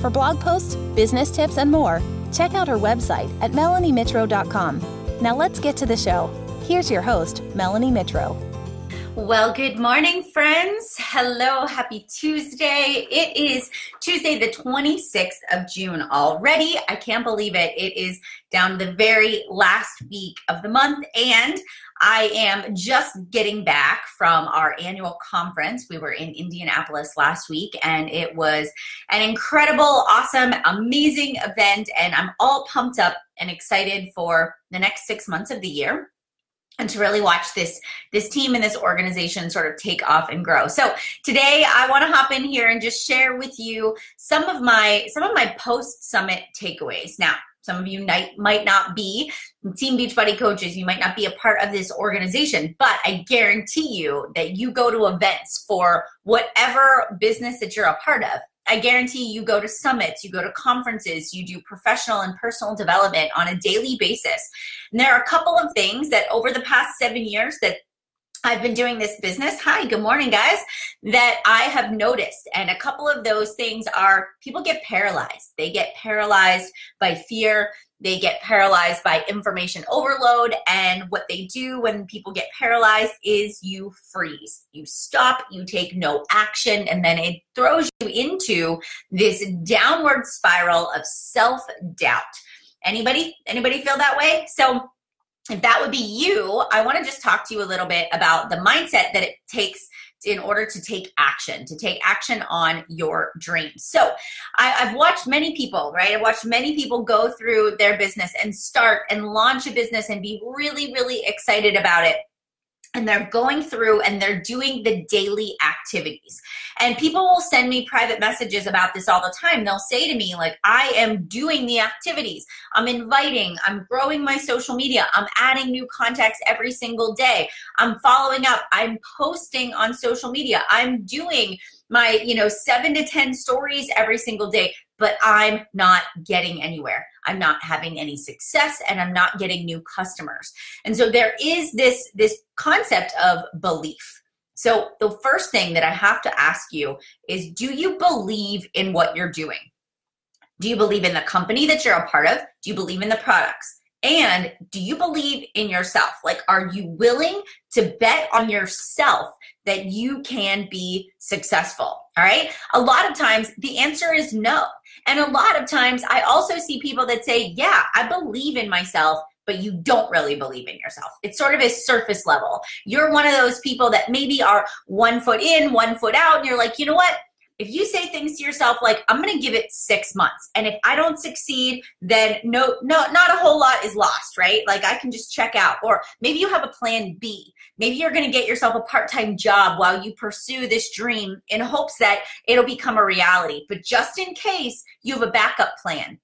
For blog posts, business tips, and more, check out her website at melaniemitro.com. Now let's get to the show. Here's your host, Melanie Mitro. Well, good morning, friends. Hello, happy Tuesday. It is Tuesday, the 26th of June already. I can't believe it. It is down the very last week of the month, and I am just getting back from our annual conference. We were in Indianapolis last week, and it was an incredible, awesome, amazing event. And I'm all pumped up and excited for the next six months of the year and to really watch this this team and this organization sort of take off and grow. So today I want to hop in here and just share with you some of my some of my post summit takeaways. Now, some of you might, might not be Team Beachbody coaches, you might not be a part of this organization, but I guarantee you that you go to events for whatever business that you're a part of. I guarantee you go to summits, you go to conferences, you do professional and personal development on a daily basis. And there are a couple of things that over the past seven years that I've been doing this business. Hi, good morning, guys. That I have noticed. And a couple of those things are people get paralyzed. They get paralyzed by fear. They get paralyzed by information overload. And what they do when people get paralyzed is you freeze. You stop, you take no action, and then it throws you into this downward spiral of self doubt. Anybody? Anybody feel that way? So, if that would be you, I want to just talk to you a little bit about the mindset that it takes in order to take action, to take action on your dreams. So I, have watched many people, right? I've watched many people go through their business and start and launch a business and be really, really excited about it and they're going through and they're doing the daily activities. And people will send me private messages about this all the time. They'll say to me, like, I am doing the activities. I'm inviting, I'm growing my social media, I'm adding new contacts every single day. I'm following up, I'm posting on social media, I'm doing my, you know, seven to 10 stories every single day but I'm not getting anywhere. I'm not having any success and I'm not getting new customers. And so there is this this concept of belief. So the first thing that I have to ask you is do you believe in what you're doing? Do you believe in the company that you're a part of? Do you believe in the products? And do you believe in yourself? Like, are you willing to bet on yourself that you can be successful? All right. A lot of times the answer is no. And a lot of times I also see people that say, yeah, I believe in myself, but you don't really believe in yourself. It's sort of a surface level. You're one of those people that maybe are one foot in, one foot out, and you're like, you know what? If you say things to yourself like i'm going to give it six months and if i don't succeed then no no not a whole lot is lost right? Like i can just check out. Or maybe you have a plan b. Maybe you're going to get yourself a part-time job while you pursue this dream in hopes that it'll become a reality. But just in case you have a backup plan.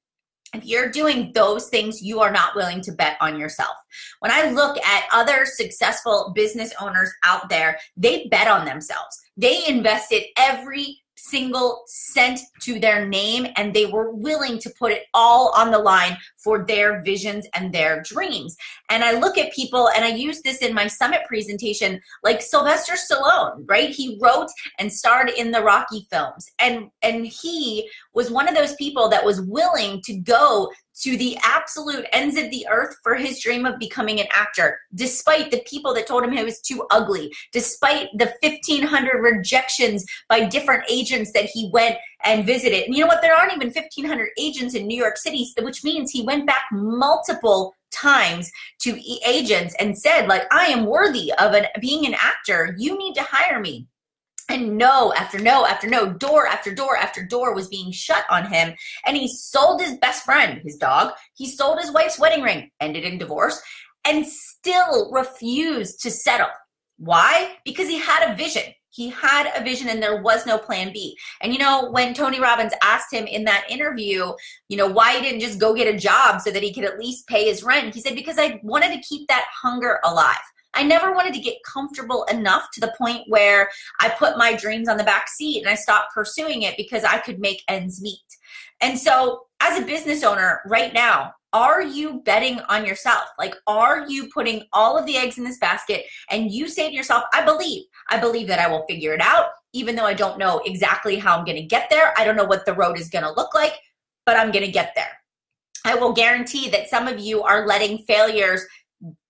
If you're doing those things, you are not willing to bet on yourself. When I look at other successful business owners out there, they bet on themselves. They invested every single cent to their name and they were willing to put it all on the line for their visions and their dreams. And I look at people and I use this in my summit presentation like Sylvester Stallone, right? He wrote and starred in the Rocky films and and he was one of those people that was willing to go to the absolute ends of the earth for his dream of becoming an actor, despite the people that told him he was too ugly, despite the 1,500 rejections by different agents that he went and visited. And you know what? There aren't even 1,500 agents in New York City, which means he went back multiple times to agents and said like i am worthy of an, being an actor you need to hire me and no after no after no, door after door after door was being shut on him. And he sold his best friend, his dog. He sold his wife's wedding ring, ended in divorce, and still refused to settle. Why? Because he had a vision. He had a vision and there was no plan B. And you know, when Tony Robbins asked him in that interview, you know, why he didn't just go get a job so that he could at least pay his rent, he said, because I wanted to keep that hunger alive. I never wanted to get comfortable enough to the point where I put my dreams on the back seat and I stopped pursuing it because I could make ends meet. And so, as a business owner right now, are you betting on yourself? Like, are you putting all of the eggs in this basket and you say to yourself, I believe, I believe that I will figure it out, even though I don't know exactly how I'm going to get there. I don't know what the road is going to look like, but I'm going to get there. I will guarantee that some of you are letting failures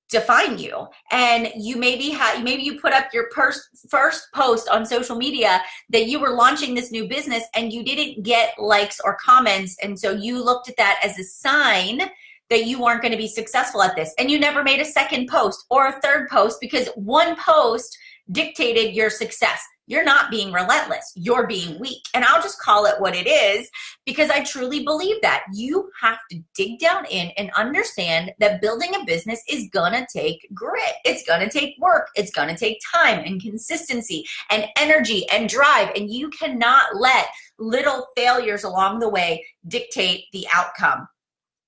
define you. And you maybe have maybe you put up your first first post on social media that you were launching this new business and you didn't get likes or comments. And so you looked at that as a sign that you weren't going to be successful at this. And you never made a second post or a third post because one post dictated your success you're not being relentless. You're being weak. And I'll just call it what it is because I truly believe that. You have to dig down in and understand that building a business is going to take grit. It's going to take work. It's going to take time and consistency and energy and drive. And you cannot let little failures along the way dictate the outcome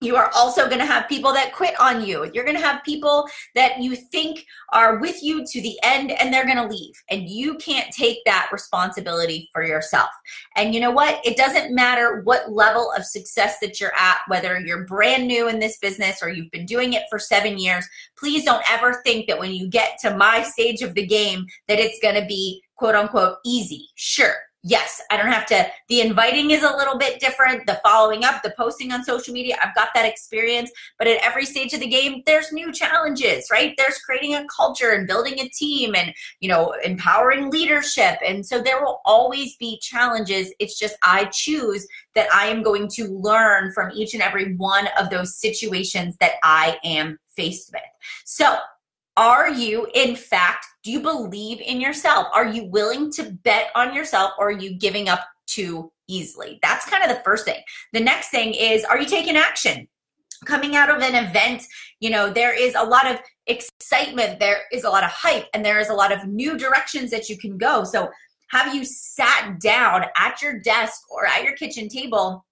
you are also going to have people that quit on you. You're going to have people that you think are with you to the end and they're going to leave. And you can't take that responsibility for yourself. And you know what? It doesn't matter what level of success that you're at, whether you're brand new in this business or you've been doing it for seven years. Please don't ever think that when you get to my stage of the game that it's going to be quote unquote easy. Sure, yes, I don't have to. The inviting is a little bit different. The following up, the posting on social media, I've got that experience. But at every stage of the game, there's new challenges, right? There's creating a culture and building a team and, you know, empowering leadership. And so there will always be challenges. It's just I choose that I am going to learn from each and every one of those situations that I am faced with. So are you, in fact, do you believe in yourself? Are you willing to bet on yourself or are you giving up too easily? That's kind of the first thing. The next thing is, are you taking action? Coming out of an event, you know, there is a lot of excitement, there is a lot of hype, and there is a lot of new directions that you can go. So, have you sat down at your desk or at your kitchen table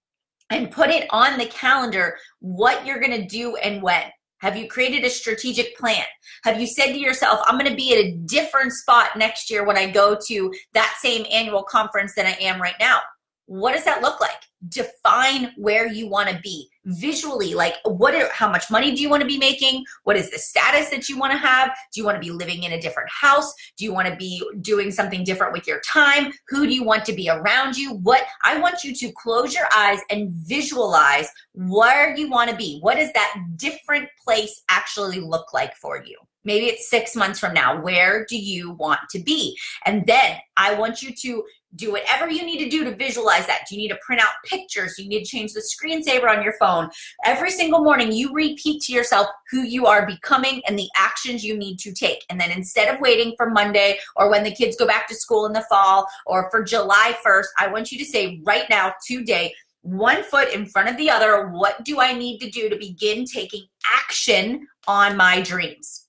and put it on the calendar what you're going to do and when? Have you created a strategic plan? Have you said to yourself, I'm going to be at a different spot next year when I go to that same annual conference that I am right now? What does that look like? define where you want to be visually like what are, how much money do you want to be making? What is the status that you want to have? Do you want to be living in a different house? Do you want to be doing something different with your time? Who do you want to be around you? What i want you to close your eyes and visualize where you want to be. What does that different place actually look like for you? Maybe it's six months from now where do you want to be? And then i want you to do whatever you need to do to visualize that. Do you need to print out pictures? Do you need to change the screensaver on your phone? Every single morning, you repeat to yourself who you are becoming and the actions you need to take. And then instead of waiting for Monday or when the kids go back to school in the fall or for July 1st, I want you to say right now, today, one foot in front of the other, what do I need to do to begin taking action on my dreams?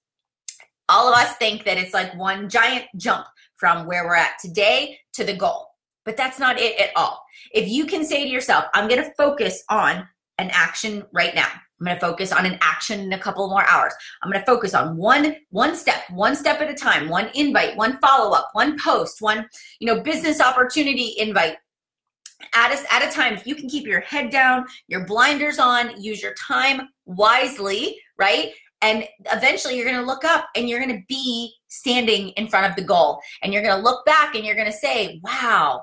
All of us think that it's like one giant jump from where we're at today to the goal. But that's not it at all. If you can say to yourself, I'm going to focus on an action right now. I'm going to focus on an action in a couple more hours. I'm going to focus on one one step, one step at a time, one invite, one follow up, one post, one, you know, business opportunity invite. At a, at a time, if you can keep your head down, your blinders on, use your time wisely, right? And eventually you're going to look up and you're going to be standing in front of the goal. And you're going to look back and you're going to say, wow,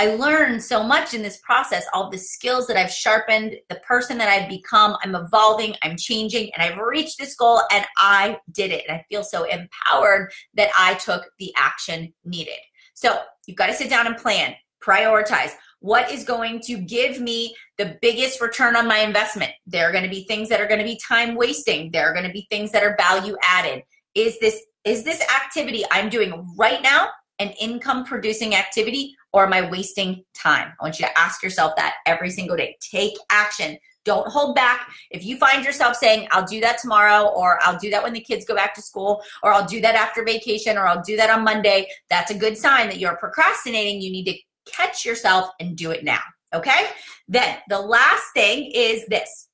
I learned so much in this process, all the skills that I've sharpened, the person that I've become. I'm evolving, I'm changing, and I've reached this goal and I did it. And I feel so empowered that I took the action needed. So you've got to sit down and plan, prioritize. What is going to give me the biggest return on my investment? There are going to be things that are going to be time wasting. There are going to be things that are value added. Is this is this activity I'm doing right now an income producing activity or am I wasting time? I want you to ask yourself that every single day. Take action. Don't hold back. If you find yourself saying, I'll do that tomorrow, or I'll do that when the kids go back to school, or I'll do that after vacation, or I'll do that on Monday, that's a good sign that you're procrastinating. You need to catch yourself and do it now. Okay? Then the last thing is this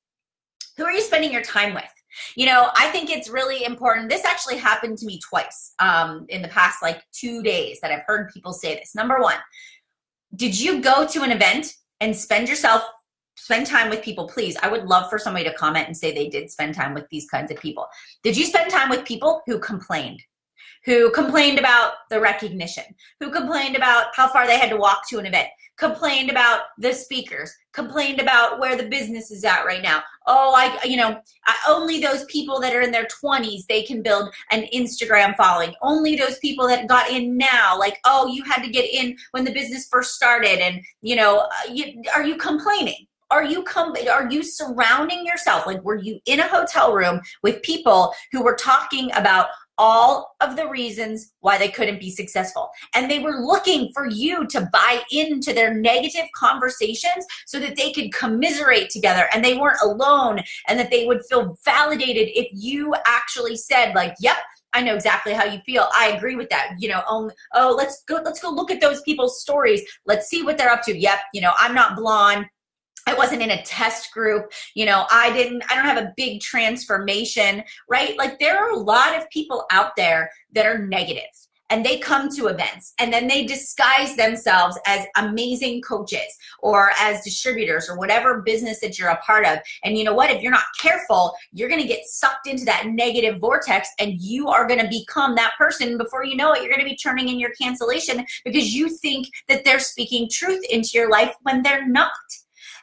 Who are you spending your time with? You know, I think it's really important. This actually happened to me twice um, in the past like two days that I've heard people say this. Number one, did you go to an event and spend yourself spend time with people please i would love for somebody to comment and say they did spend time with these kinds of people did you spend time with people who complained who complained about the recognition who complained about how far they had to walk to an event complained about the speakers complained about where the business is at right now. Oh i you know I, only those people that are in their 20s they can build an instagram following. Only those people that got in now like oh you had to get in when the business first started and you know uh, you, are you complaining? Are you com- are you surrounding yourself? Like were you in a hotel room with people who were talking about all of the reasons why they couldn't be successful. And they were looking for you to buy into their negative conversations so that they could commiserate together and they weren't alone and that they would feel validated if you actually said like, "Yep, I know exactly how you feel. I agree with that. You know, oh, oh, let's go let's go look at those people's stories. Let's see what they're up to. Yep, you know, I'm not blonde. I wasn't in a test group. You know, I didn't, I don't have a big transformation, right? Like there are a lot of people out there that are negative and they come to events and then they disguise themselves as amazing coaches or as distributors or whatever business that you're a part of. And you know what? If you're not careful, you're going to get sucked into that negative vortex and you are going to become that person. Before you know it, you're going to be turning in your cancellation because you think that they're speaking truth into your life when they're not.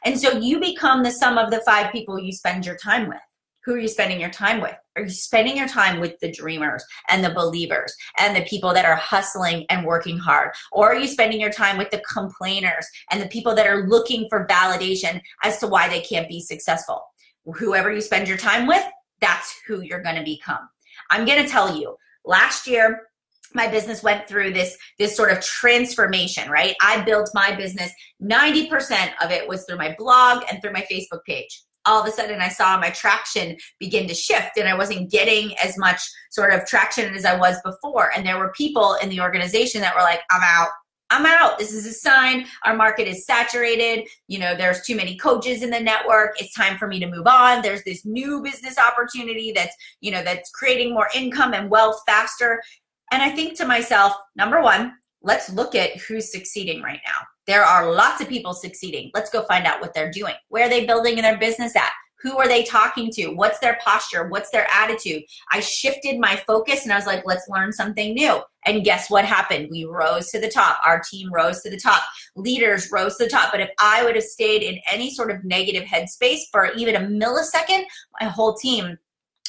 And so you become the sum of the five people you spend your time with. Who are you spending your time with? Are you spending your time with the dreamers and the believers and the people that are hustling and working hard? Or are you spending your time with the complainers and the people that are looking for validation as to why they can't be successful? Whoever you spend your time with, that's who you're going to become. I'm going to tell you, last year, my business went through this this sort of transformation right i built my business 90% of it was through my blog and through my facebook page all of a sudden i saw my traction begin to shift and i wasn't getting as much sort of traction as i was before and there were people in the organization that were like i'm out I'm out. This is a sign our market is saturated. You know, there's too many coaches in the network. It's time for me to move on. There's this new business opportunity that's, you know, that's creating more income and wealth faster. And I think to myself, number one, let's look at who's succeeding right now. There are lots of people succeeding. Let's go find out what they're doing. Where are they building in their business at? Who are they talking to? What's their posture? What's their attitude? I shifted my focus and I was like, let's learn something new. And guess what happened? We rose to the top. Our team rose to the top. Leaders rose to the top. But if I would have stayed in any sort of negative headspace for even a millisecond, my whole team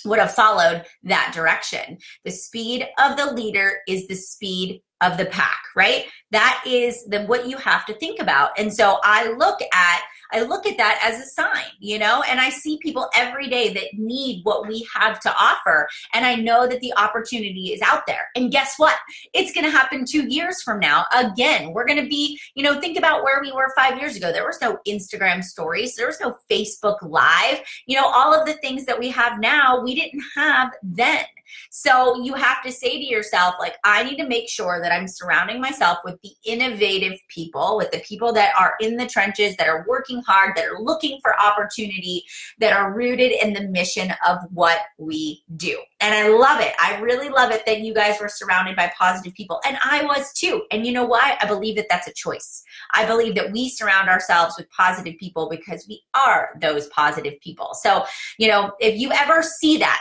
would have followed that direction. The speed of the leader is the speed of the pack, right? That is the what you have to think about. And so I look at I look at that as a sign, you know, and I see people every day that need what we have to offer. And I know that the opportunity is out there. And guess what? It's going to happen two years from now. Again, we're going to be, you know, think about where we were five years ago. There was no Instagram stories, there was no Facebook Live. You know, all of the things that we have now, we didn't have then. So you have to say to yourself, like, I need to make sure that I'm surrounding myself with the innovative people, with the people that are in the trenches, that are working hard, that are looking for opportunity, that are rooted in the mission of what we do. And I love it. I really love it that you guys were surrounded by positive people. And I was too. And you know why? I believe that that's a choice. I believe that we surround ourselves with positive people because we are those positive people. So, you know, if you ever see that,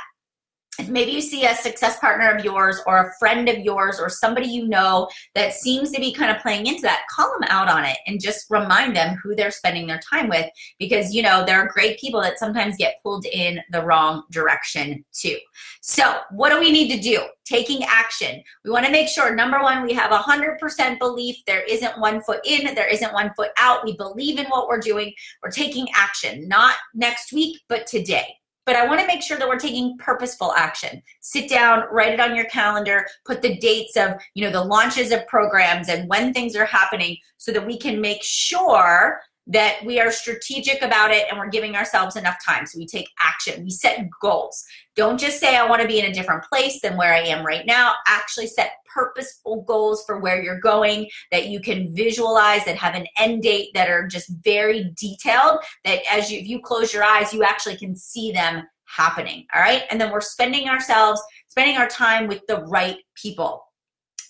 if maybe you see a success partner of yours or a friend of yours or somebody you know that seems to be kind of playing into that, call them out on it and just remind them who they're spending their time with because, you know, there are great people that sometimes get pulled in the wrong direction too. So, what do we need to do? Taking action. We want to make sure, number one, we have 100% belief. There isn't one foot in, there isn't one foot out. We believe in what we're doing. We're taking action, not next week, but today but I want to make sure that we're taking purposeful action. Sit down, write it on your calendar, put the dates of, you know, the launches of programs and when things are happening so that we can make sure that we are strategic about it and we're giving ourselves enough time. So we take action, we set goals. Don't just say, I want to be in a different place than where I am right now. Actually, set purposeful goals for where you're going that you can visualize, that have an end date, that are just very detailed, that as you, if you close your eyes, you actually can see them happening. All right. And then we're spending ourselves, spending our time with the right people.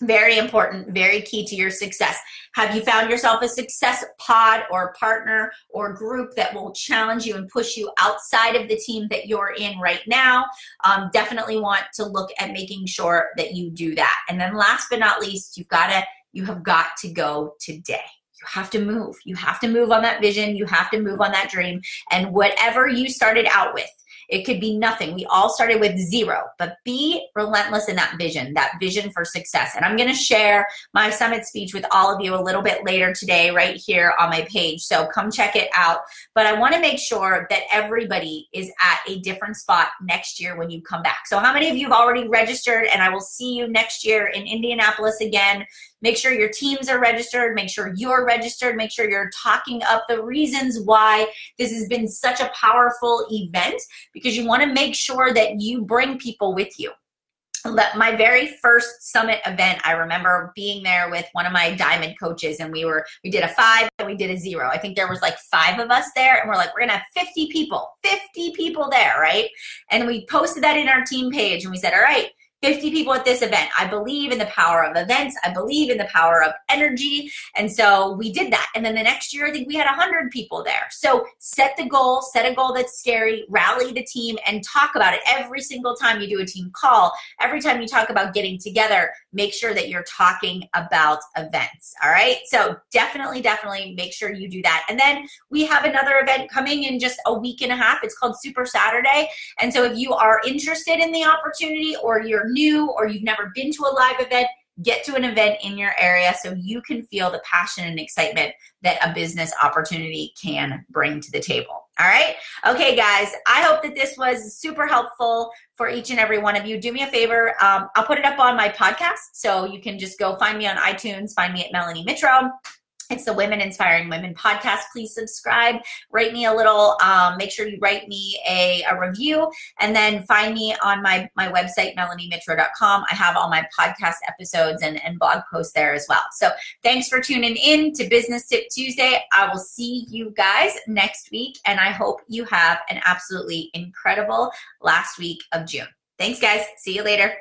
Very important, very key to your success. Have you found yourself a success pod or partner or group that will challenge you and push you outside of the team that you're in right now? Um, definitely want to look at making sure that you do that. And then last but not least, you've got to you have got to go today. You have to move. You have to move on that vision. You have to move on that dream. And whatever you started out with, it could be nothing. We all started with zero, but be relentless in that vision, that vision for success. And I'm going to share my summit speech with all of you a little bit later today, right here on my page. So come check it out. But I want to make sure that everybody is at a different spot next year when you come back. So, how many of you have already registered? And I will see you next year in Indianapolis again. Make sure your teams are registered. Make sure you're registered. Make sure you're talking up the reasons why this has been such a powerful event because you want to make sure that you bring people with you my very first summit event i remember being there with one of my diamond coaches and we were we did a five and we did a zero i think there was like five of us there and we're like we're gonna have 50 people 50 people there right and we posted that in our team page and we said all right 50 people at this event. I believe in the power of events. I believe in the power of energy. And so we did that. And then the next year, I think we had 100 people there. So set the goal, set a goal that's scary, rally the team, and talk about it every single time you do a team call. Every time you talk about getting together, make sure that you're talking about events. All right. So definitely, definitely make sure you do that. And then we have another event coming in just a week and a half. It's called Super Saturday. And so if you are interested in the opportunity or you're new or you've never been to a live event, get to an event in your area so you can feel the passion and excitement that a business opportunity can bring to the table. All right. Okay, guys, I hope that this was super helpful for each and every one of you. Do me a favor. Um, I'll put it up on my podcast. So you can just go find me on iTunes, find me at Melanie Mitro. It's the Women Inspiring Women podcast. Please subscribe, write me a little, um, make sure you write me a, a review, and then find me on my, my website, melaniemitro.com. I have all my podcast episodes and, and blog posts there as well. So thanks for tuning in to Business Tip Tuesday. I will see you guys next week, and I hope you have an absolutely incredible last week of June. Thanks, guys. See you later.